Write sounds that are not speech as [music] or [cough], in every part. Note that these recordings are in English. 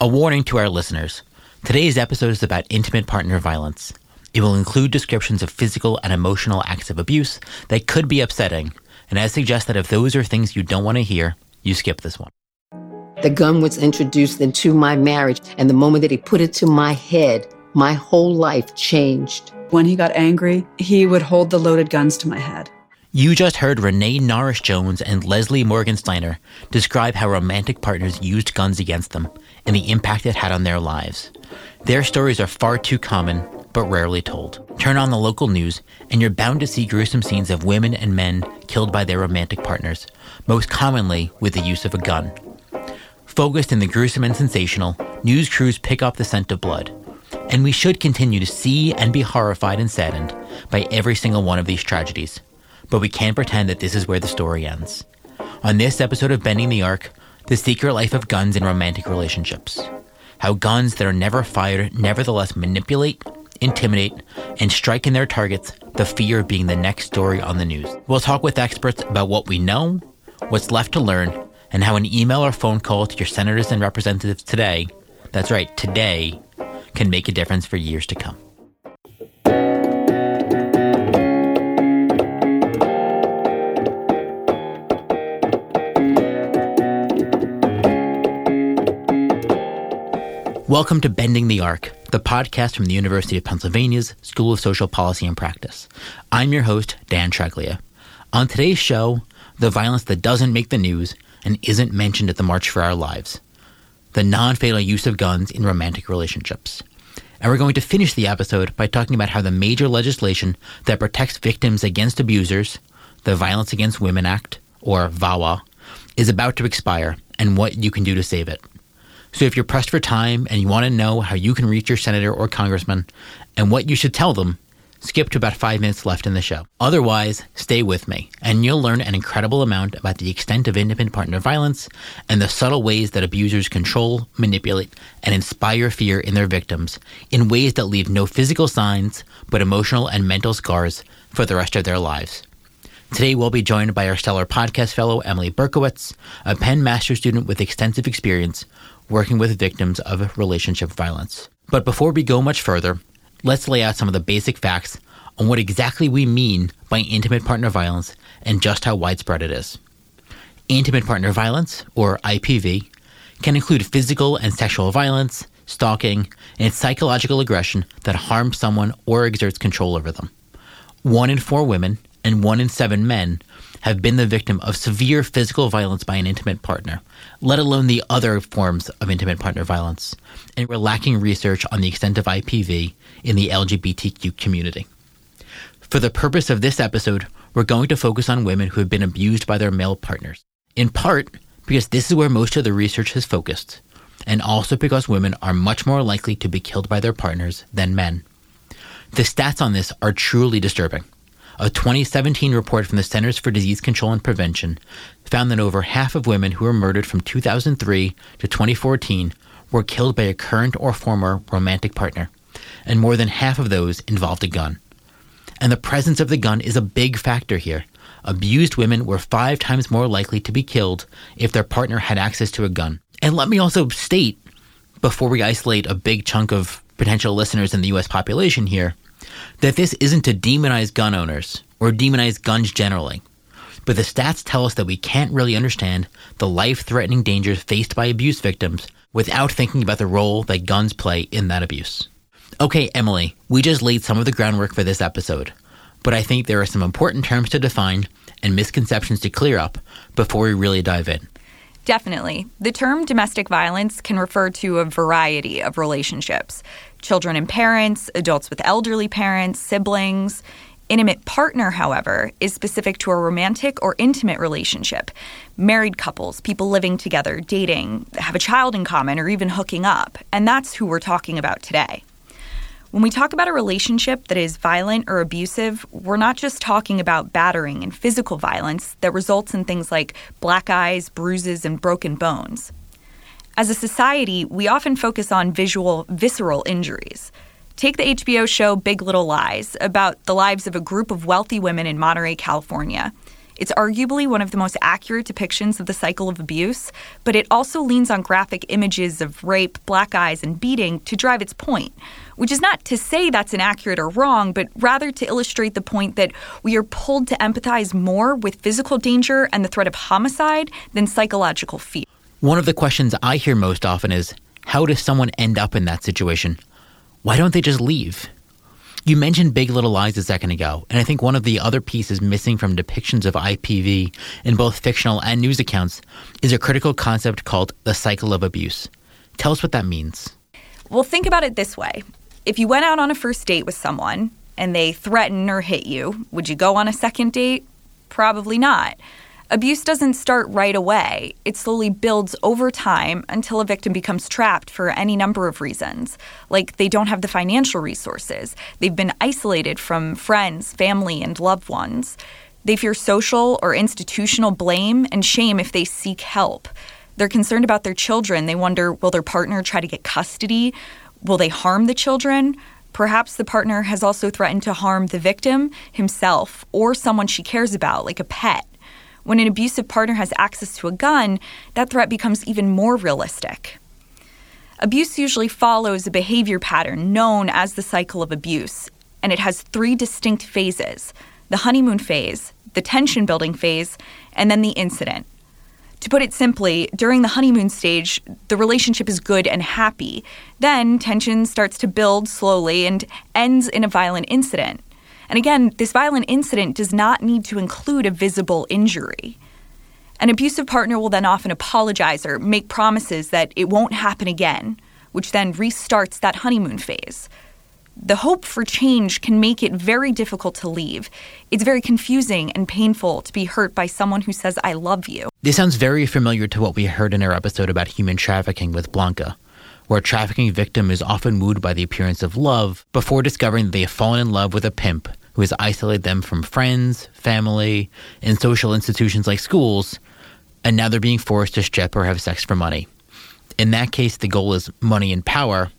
A warning to our listeners today's episode is about intimate partner violence. It will include descriptions of physical and emotional acts of abuse that could be upsetting, and I suggest that if those are things you don't want to hear, you skip this one. The gun was introduced into my marriage, and the moment that he put it to my head, my whole life changed. When he got angry, he would hold the loaded guns to my head. You just heard Renee Norris Jones and Leslie Morgensteiner describe how romantic partners used guns against them and the impact it had on their lives. Their stories are far too common, but rarely told. Turn on the local news, and you're bound to see gruesome scenes of women and men killed by their romantic partners, most commonly with the use of a gun. Focused in the gruesome and sensational, news crews pick up the scent of blood. And we should continue to see and be horrified and saddened by every single one of these tragedies. But we can't pretend that this is where the story ends. On this episode of Bending the Arc, the secret life of guns in romantic relationships. How guns that are never fired nevertheless manipulate, intimidate, and strike in their targets, the fear of being the next story on the news. We'll talk with experts about what we know, what's left to learn, and how an email or phone call to your senators and representatives today, that's right, today, can make a difference for years to come. Welcome to Bending the Arc, the podcast from the University of Pennsylvania's School of Social Policy and Practice. I'm your host, Dan Treglia. On today's show, the violence that doesn't make the news and isn't mentioned at the March for Our Lives the non fatal use of guns in romantic relationships. And we're going to finish the episode by talking about how the major legislation that protects victims against abusers, the Violence Against Women Act, or VAWA, is about to expire and what you can do to save it. So if you're pressed for time and you want to know how you can reach your senator or congressman and what you should tell them, skip to about five minutes left in the show. Otherwise, stay with me, and you'll learn an incredible amount about the extent of intimate partner violence and the subtle ways that abusers control, manipulate, and inspire fear in their victims in ways that leave no physical signs, but emotional and mental scars for the rest of their lives. Today, we'll be joined by our stellar podcast fellow, Emily Berkowitz, a Penn Master student with extensive experience working with victims of relationship violence. But before we go much further, let's lay out some of the basic facts on what exactly we mean by intimate partner violence and just how widespread it is. Intimate partner violence, or IPV, can include physical and sexual violence, stalking, and psychological aggression that harms someone or exerts control over them. One in four women and one in seven men have been the victim of severe physical violence by an intimate partner, let alone the other forms of intimate partner violence. And we're lacking research on the extent of IPV in the LGBTQ community. For the purpose of this episode, we're going to focus on women who have been abused by their male partners. In part because this is where most of the research has focused, and also because women are much more likely to be killed by their partners than men. The stats on this are truly disturbing. A 2017 report from the Centers for Disease Control and Prevention found that over half of women who were murdered from 2003 to 2014 were killed by a current or former romantic partner, and more than half of those involved a gun. And the presence of the gun is a big factor here. Abused women were five times more likely to be killed if their partner had access to a gun. And let me also state, before we isolate a big chunk of potential listeners in the US population here, that this isn't to demonize gun owners or demonize guns generally. But the stats tell us that we can't really understand the life threatening dangers faced by abuse victims without thinking about the role that guns play in that abuse. Okay, Emily, we just laid some of the groundwork for this episode, but I think there are some important terms to define and misconceptions to clear up before we really dive in. Definitely. The term domestic violence can refer to a variety of relationships children and parents, adults with elderly parents, siblings. Intimate partner, however, is specific to a romantic or intimate relationship. Married couples, people living together, dating, have a child in common, or even hooking up. And that's who we're talking about today. When we talk about a relationship that is violent or abusive, we're not just talking about battering and physical violence that results in things like black eyes, bruises, and broken bones. As a society, we often focus on visual, visceral injuries. Take the HBO show Big Little Lies about the lives of a group of wealthy women in Monterey, California. It's arguably one of the most accurate depictions of the cycle of abuse, but it also leans on graphic images of rape, black eyes, and beating to drive its point, which is not to say that's inaccurate or wrong, but rather to illustrate the point that we are pulled to empathize more with physical danger and the threat of homicide than psychological fear. One of the questions I hear most often is how does someone end up in that situation? Why don't they just leave? You mentioned Big Little Lies a second ago, and I think one of the other pieces missing from depictions of IPV in both fictional and news accounts is a critical concept called the cycle of abuse. Tell us what that means. Well, think about it this way if you went out on a first date with someone and they threaten or hit you, would you go on a second date? Probably not. Abuse doesn't start right away. It slowly builds over time until a victim becomes trapped for any number of reasons. Like they don't have the financial resources, they've been isolated from friends, family, and loved ones. They fear social or institutional blame and shame if they seek help. They're concerned about their children. They wonder will their partner try to get custody? Will they harm the children? Perhaps the partner has also threatened to harm the victim, himself, or someone she cares about, like a pet. When an abusive partner has access to a gun, that threat becomes even more realistic. Abuse usually follows a behavior pattern known as the cycle of abuse, and it has three distinct phases the honeymoon phase, the tension building phase, and then the incident. To put it simply, during the honeymoon stage, the relationship is good and happy. Then tension starts to build slowly and ends in a violent incident. And again, this violent incident does not need to include a visible injury. An abusive partner will then often apologize or make promises that it won't happen again, which then restarts that honeymoon phase. The hope for change can make it very difficult to leave. It's very confusing and painful to be hurt by someone who says, I love you. This sounds very familiar to what we heard in our episode about human trafficking with Blanca where a trafficking victim is often wooed by the appearance of love before discovering that they have fallen in love with a pimp who has isolated them from friends, family, and social institutions like schools, and now they're being forced to strip or have sex for money. In that case, the goal is money and power,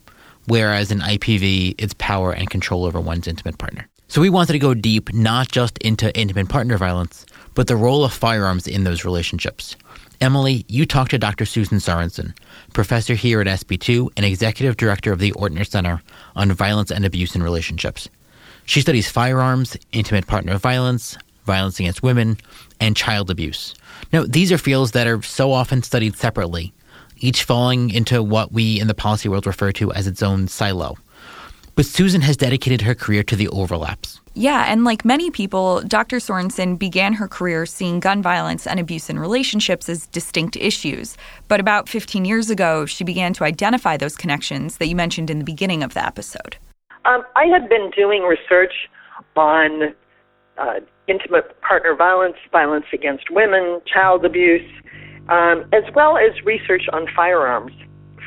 whereas in IPV, it's power and control over one's intimate partner. So we wanted to go deep, not just into intimate partner violence, but the role of firearms in those relationships. Emily, you talked to Dr. Susan Sorenson, professor here at SP2 and executive director of the Ortner Center on Violence and Abuse in Relationships. She studies firearms, intimate partner violence, violence against women, and child abuse. Now, these are fields that are so often studied separately, each falling into what we in the policy world refer to as its own silo. But Susan has dedicated her career to the overlaps. Yeah, and like many people, Dr. Sorenson began her career seeing gun violence and abuse in relationships as distinct issues. But about 15 years ago, she began to identify those connections that you mentioned in the beginning of the episode. Um, I had been doing research on uh, intimate partner violence, violence against women, child abuse, um, as well as research on firearms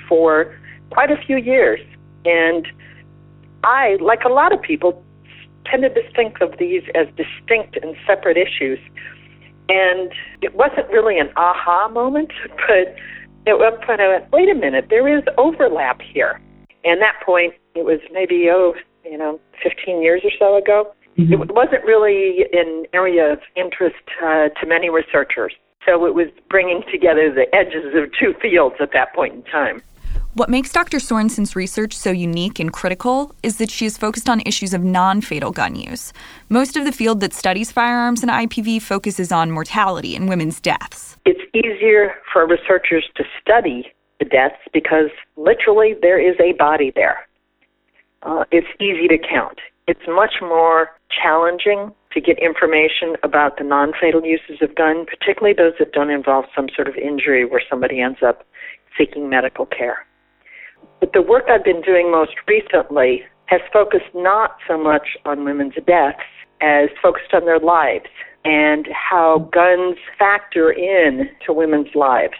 for quite a few years. And I, like a lot of people, tended to think of these as distinct and separate issues. And it wasn't really an aha moment, [laughs] but at one point I went, wait a minute, there is overlap here. And that point, it was maybe, oh, you know, 15 years or so ago. Mm-hmm. It wasn't really an area of interest uh, to many researchers. So it was bringing together the edges of two fields at that point in time. What makes Dr. Sorenson's research so unique and critical is that she is focused on issues of non fatal gun use. Most of the field that studies firearms and IPV focuses on mortality and women's deaths. It's easier for researchers to study the deaths because literally there is a body there. Uh, it's easy to count. It's much more challenging to get information about the non fatal uses of gun, particularly those that don't involve some sort of injury where somebody ends up seeking medical care. But the work I've been doing most recently has focused not so much on women's deaths as focused on their lives and how guns factor in to women's lives.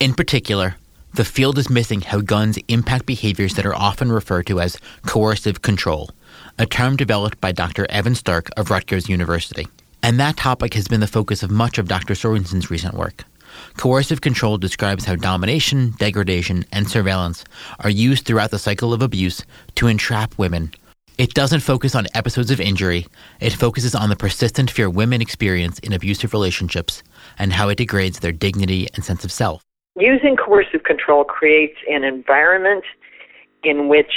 In particular, the field is missing how guns impact behaviors that are often referred to as coercive control, a term developed by Dr. Evan Stark of Rutgers University. And that topic has been the focus of much of Dr. Sorenson's recent work. Coercive control describes how domination, degradation, and surveillance are used throughout the cycle of abuse to entrap women, It doesn't focus on episodes of injury, it focuses on the persistent fear women experience in abusive relationships and how it degrades their dignity and sense of self. Using coercive control creates an environment in which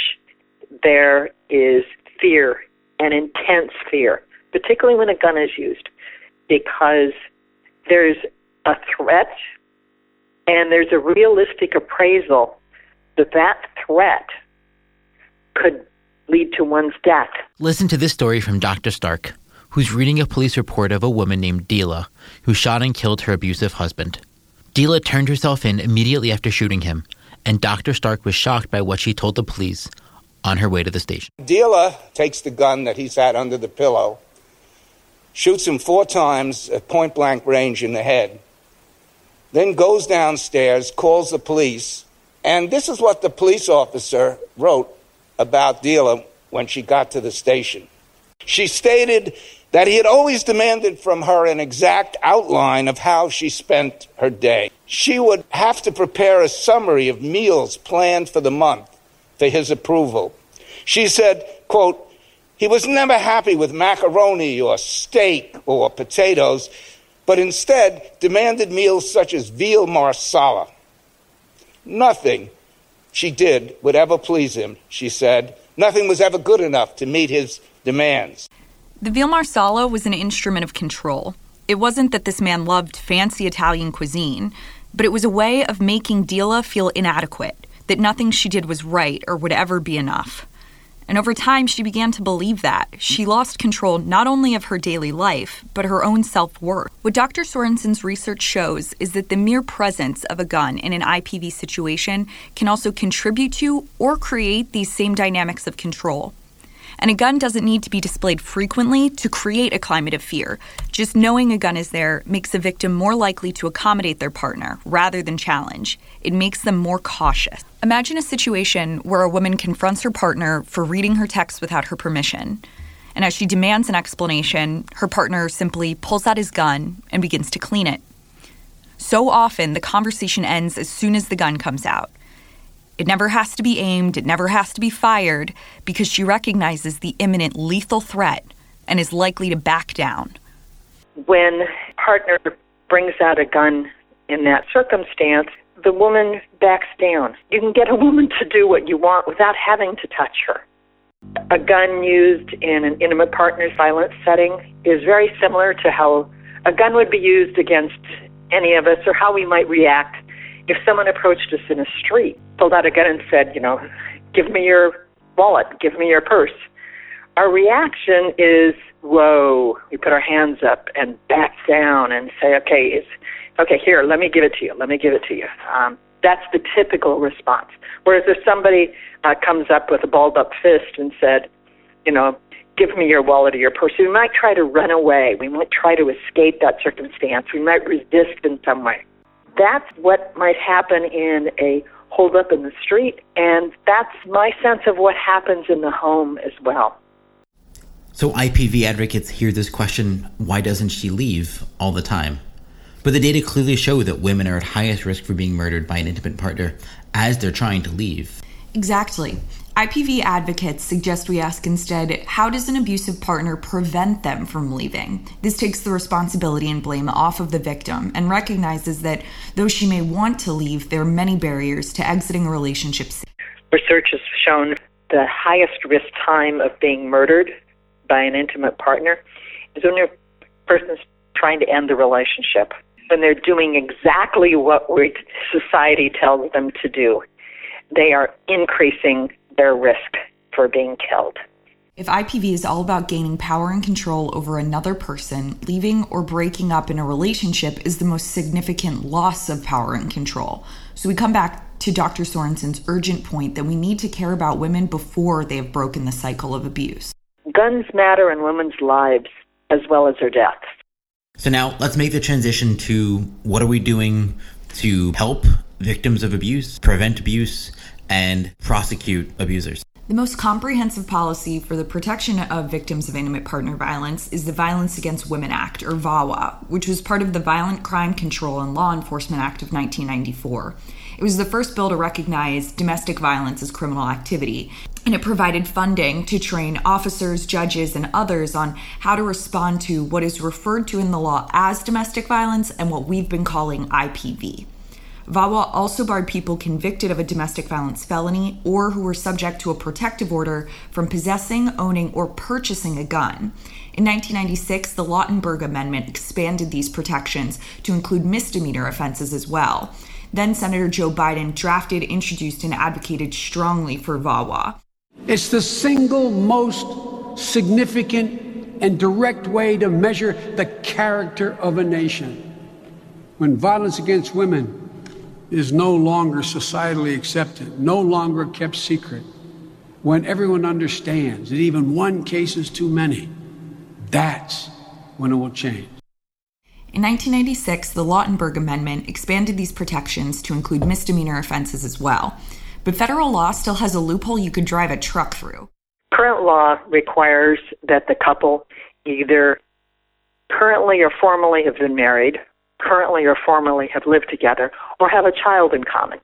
there is fear an intense fear, particularly when a gun is used, because there's a threat and there's a realistic appraisal that that threat could lead to one's death. Listen to this story from Dr. Stark, who's reading a police report of a woman named Dila who shot and killed her abusive husband. Dila turned herself in immediately after shooting him, and Dr. Stark was shocked by what she told the police on her way to the station. Dila takes the gun that he's had under the pillow, shoots him four times at point blank range in the head, then goes downstairs, calls the police, and this is what the police officer wrote about Deela when she got to the station. She stated that he had always demanded from her an exact outline of how she spent her day. She would have to prepare a summary of meals planned for the month for his approval. She said, quote, he was never happy with macaroni or steak or potatoes, but instead demanded meals such as veal marsala. Nothing she did would ever please him, she said. Nothing was ever good enough to meet his demands. The veal marsala was an instrument of control. It wasn't that this man loved fancy Italian cuisine, but it was a way of making Deela feel inadequate, that nothing she did was right or would ever be enough. And over time, she began to believe that. She lost control not only of her daily life, but her own self worth. What Dr. Sorenson's research shows is that the mere presence of a gun in an IPV situation can also contribute to or create these same dynamics of control. And a gun doesn't need to be displayed frequently to create a climate of fear. Just knowing a gun is there makes a victim more likely to accommodate their partner rather than challenge. It makes them more cautious. Imagine a situation where a woman confronts her partner for reading her text without her permission. And as she demands an explanation, her partner simply pulls out his gun and begins to clean it. So often, the conversation ends as soon as the gun comes out. It never has to be aimed, it never has to be fired, because she recognizes the imminent lethal threat and is likely to back down. When partner brings out a gun in that circumstance, the woman backs down. You can get a [laughs] woman to do what you want without having to touch her. A gun used in an intimate partner's violence setting is very similar to how a gun would be used against any of us or how we might react if someone approached us in a street, pulled out a gun and said, you know, give me your wallet, give me your purse. Our reaction is, whoa, we put our hands up and back down and say, okay, it's, okay, here, let me give it to you, let me give it to you. Um, that's the typical response. Whereas if somebody uh, comes up with a balled up fist and said, you know, give me your wallet or your purse, we might try to run away. We might try to escape that circumstance. We might resist in some way. That's what might happen in a hold up in the street, and that's my sense of what happens in the home as well. So IPV advocates hear this question why doesn't she leave all the time? But the data clearly show that women are at highest risk for being murdered by an intimate partner as they're trying to leave. Exactly. IPV advocates suggest we ask instead how does an abusive partner prevent them from leaving? This takes the responsibility and blame off of the victim and recognizes that though she may want to leave, there are many barriers to exiting a relationship. Research has shown the highest risk time of being murdered by an intimate partner is when a person's trying to end the relationship, when they're doing exactly what society tells them to do. They are increasing their risk for being killed. If IPV is all about gaining power and control over another person, leaving or breaking up in a relationship is the most significant loss of power and control. So we come back to Dr. Sorenson's urgent point that we need to care about women before they have broken the cycle of abuse. Guns matter in women's lives as well as their deaths. So now let's make the transition to what are we doing to help victims of abuse, prevent abuse, and prosecute abusers. The most comprehensive policy for the protection of victims of intimate partner violence is the Violence Against Women Act, or VAWA, which was part of the Violent Crime Control and Law Enforcement Act of 1994. It was the first bill to recognize domestic violence as criminal activity, and it provided funding to train officers, judges, and others on how to respond to what is referred to in the law as domestic violence and what we've been calling IPV. VAWA also barred people convicted of a domestic violence felony or who were subject to a protective order from possessing, owning, or purchasing a gun. In 1996, the Lautenberg Amendment expanded these protections to include misdemeanor offenses as well. Then Senator Joe Biden drafted, introduced, and advocated strongly for VAWA. It's the single most significant and direct way to measure the character of a nation. When violence against women is no longer societally accepted, no longer kept secret, when everyone understands that even one case is too many, that's when it will change. In 1996, the Lautenberg Amendment expanded these protections to include misdemeanor offenses as well. But federal law still has a loophole you could drive a truck through. Current law requires that the couple either currently or formally have been married currently or formally have lived together or have a child in common.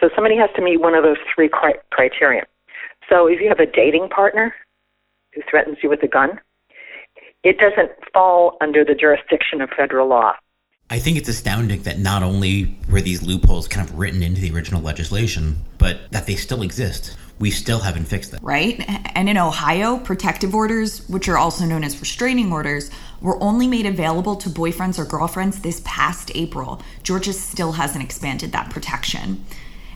So somebody has to meet one of those three cri- criteria. So if you have a dating partner who threatens you with a gun, it doesn't fall under the jurisdiction of federal law. I think it's astounding that not only were these loopholes kind of written into the original legislation, but that they still exist. We still haven't fixed them. Right? And in Ohio, protective orders, which are also known as restraining orders, were only made available to boyfriends or girlfriends this past April. Georgia still hasn't expanded that protection.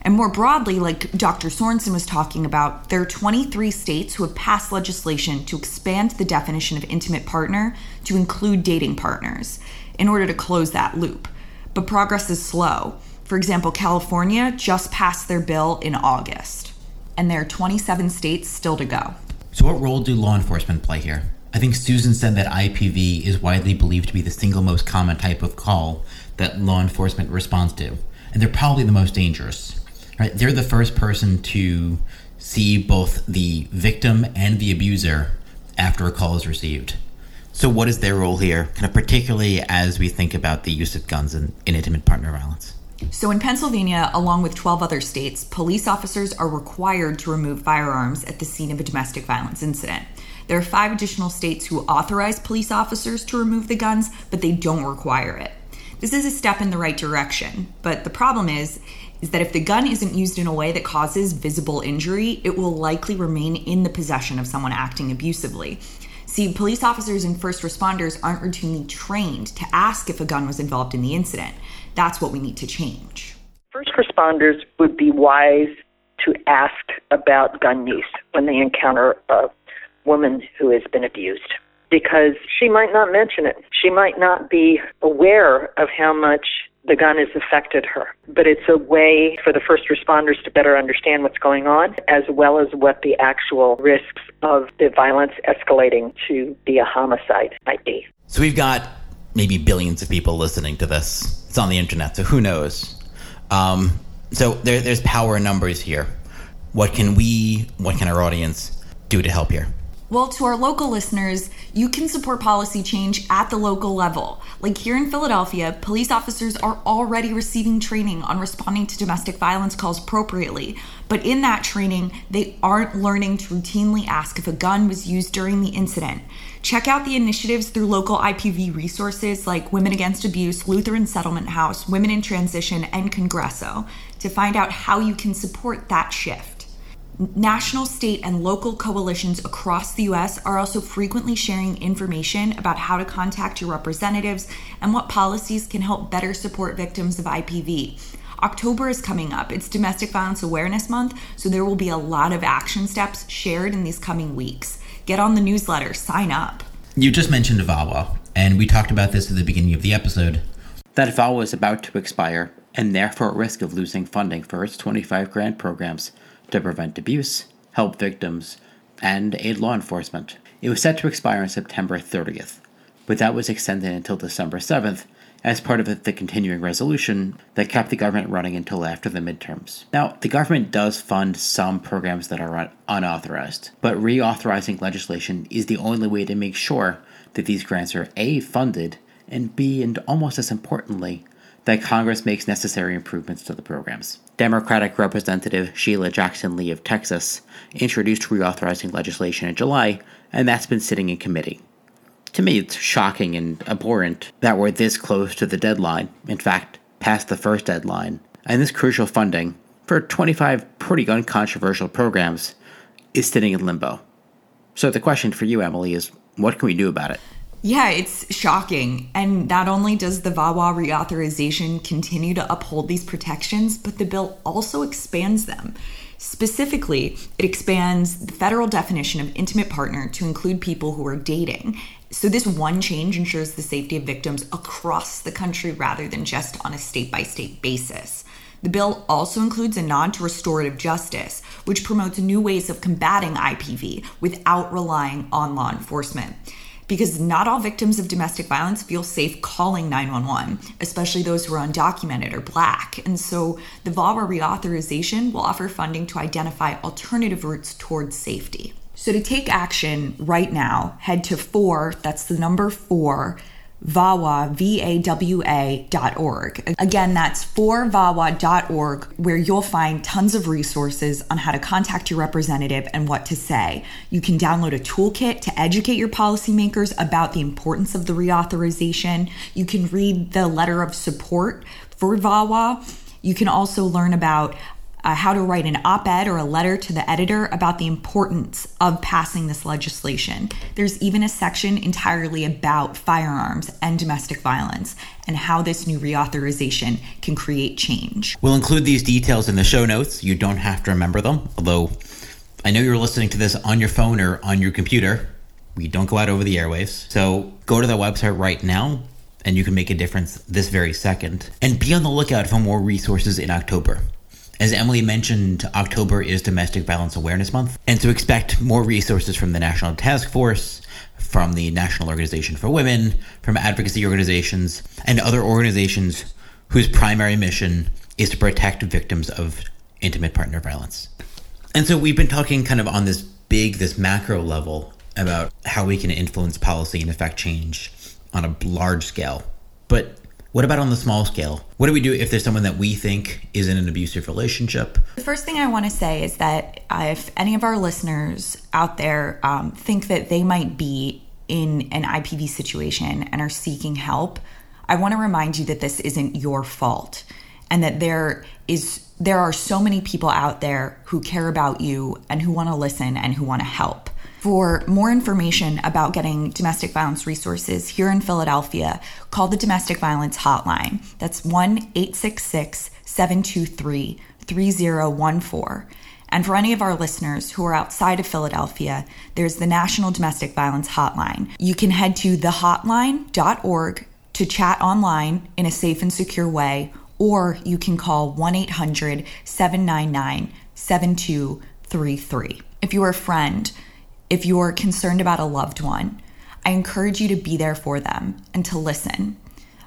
And more broadly, like Dr. Sorenson was talking about, there are 23 states who have passed legislation to expand the definition of intimate partner to include dating partners in order to close that loop. But progress is slow. For example, California just passed their bill in August, and there are 27 states still to go. So, what role do law enforcement play here? I think Susan said that IPV is widely believed to be the single most common type of call that law enforcement responds to, and they're probably the most dangerous. Right? They're the first person to see both the victim and the abuser after a call is received. So, what is their role here, kind of particularly as we think about the use of guns in, in intimate partner violence? So, in Pennsylvania, along with 12 other states, police officers are required to remove firearms at the scene of a domestic violence incident. There are five additional states who authorize police officers to remove the guns, but they don't require it. This is a step in the right direction, but the problem is is that if the gun isn't used in a way that causes visible injury, it will likely remain in the possession of someone acting abusively. See, police officers and first responders aren't routinely trained to ask if a gun was involved in the incident. That's what we need to change. First responders would be wise to ask about gun use when they encounter a woman who has been abused because she might not mention it. She might not be aware of how much the gun has affected her. But it's a way for the first responders to better understand what's going on, as well as what the actual risks of the violence escalating to be a homicide might be. So we've got maybe billions of people listening to this. It's on the internet, so who knows? Um, so there, there's power in numbers here. What can we, what can our audience do to help here? Well, to our local listeners, you can support policy change at the local level. Like here in Philadelphia, police officers are already receiving training on responding to domestic violence calls appropriately. But in that training, they aren't learning to routinely ask if a gun was used during the incident. Check out the initiatives through local IPV resources like Women Against Abuse, Lutheran Settlement House, Women in Transition, and Congreso to find out how you can support that shift. National, state, and local coalitions across the US are also frequently sharing information about how to contact your representatives and what policies can help better support victims of IPV. October is coming up. It's Domestic Violence Awareness Month, so there will be a lot of action steps shared in these coming weeks. Get on the newsletter, sign up. You just mentioned VAWA, and we talked about this at the beginning of the episode. That VAWA is about to expire and therefore at risk of losing funding for its 25 grant programs to prevent abuse, help victims, and aid law enforcement. It was set to expire on September 30th, but that was extended until December 7th as part of the continuing resolution that kept the government running until after the midterms. Now, the government does fund some programs that are unauthorized, but reauthorizing legislation is the only way to make sure that these grants are A, funded, and B, and almost as importantly, that Congress makes necessary improvements to the programs. Democratic Representative Sheila Jackson Lee of Texas introduced reauthorizing legislation in July, and that's been sitting in committee. To me, it's shocking and abhorrent that we're this close to the deadline, in fact, past the first deadline, and this crucial funding for 25 pretty uncontroversial programs is sitting in limbo. So the question for you, Emily, is what can we do about it? Yeah, it's shocking. And not only does the VAWA reauthorization continue to uphold these protections, but the bill also expands them. Specifically, it expands the federal definition of intimate partner to include people who are dating. So, this one change ensures the safety of victims across the country rather than just on a state by state basis. The bill also includes a nod to restorative justice, which promotes new ways of combating IPV without relying on law enforcement because not all victims of domestic violence feel safe calling 911, especially those who are undocumented or black. And so the VAWA reauthorization will offer funding to identify alternative routes towards safety. So to take action right now, head to four, that's the number four, VAWA, V-A-W-A dot org. Again, that's forvawa.org, where you'll find tons of resources on how to contact your representative and what to say. You can download a toolkit to educate your policymakers about the importance of the reauthorization. You can read the letter of support for VAWA. You can also learn about uh, how to write an op ed or a letter to the editor about the importance of passing this legislation. There's even a section entirely about firearms and domestic violence and how this new reauthorization can create change. We'll include these details in the show notes. You don't have to remember them, although I know you're listening to this on your phone or on your computer. We don't go out over the airwaves. So go to the website right now and you can make a difference this very second. And be on the lookout for more resources in October. As Emily mentioned, October is Domestic Violence Awareness Month, and to expect more resources from the National Task Force, from the National Organization for Women, from advocacy organizations, and other organizations whose primary mission is to protect victims of intimate partner violence. And so we've been talking kind of on this big, this macro level about how we can influence policy and affect change on a large scale. But what about on the small scale? What do we do if there's someone that we think is in an abusive relationship? The first thing I want to say is that if any of our listeners out there um, think that they might be in an IPV situation and are seeking help, I want to remind you that this isn't your fault and that there is there are so many people out there who care about you and who want to listen and who want to help. For more information about getting domestic violence resources here in Philadelphia, call the Domestic Violence Hotline. That's 1 866 723 3014. And for any of our listeners who are outside of Philadelphia, there's the National Domestic Violence Hotline. You can head to thehotline.org to chat online in a safe and secure way, or you can call 1 800 799 7233. If you're a friend, if you're concerned about a loved one, I encourage you to be there for them and to listen.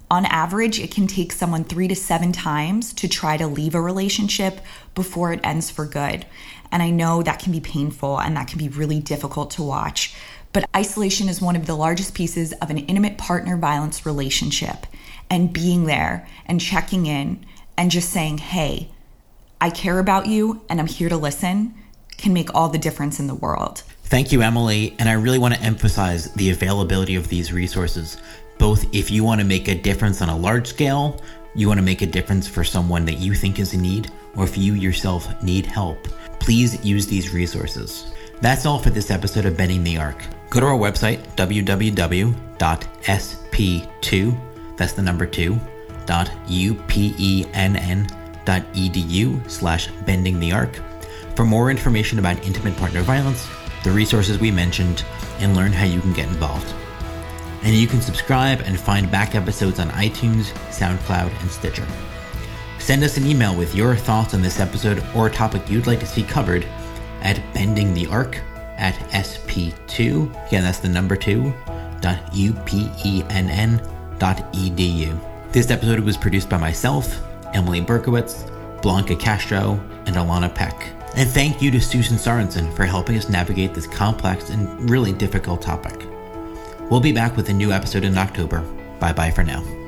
On average, it can take someone three to seven times to try to leave a relationship before it ends for good. And I know that can be painful and that can be really difficult to watch. But isolation is one of the largest pieces of an intimate partner violence relationship. And being there and checking in and just saying, hey, I care about you and I'm here to listen can make all the difference in the world. Thank you, Emily. And I really want to emphasize the availability of these resources, both if you want to make a difference on a large scale, you want to make a difference for someone that you think is in need, or if you yourself need help. Please use these resources. That's all for this episode of Bending the Arc. Go to our website, www.sp2, that's the number two, dot U-P-E-N-N dot edu slash bending the arc for more information about intimate partner violence the resources we mentioned, and learn how you can get involved. And you can subscribe and find back episodes on iTunes, SoundCloud, and Stitcher. Send us an email with your thoughts on this episode or a topic you'd like to see covered at bendingthearc at sp2, again that's the number 2, dot upenn dot edu. This episode was produced by myself, Emily Berkowitz, Blanca Castro, and Alana Peck. And thank you to Susan Sorenson for helping us navigate this complex and really difficult topic. We'll be back with a new episode in October. Bye bye for now.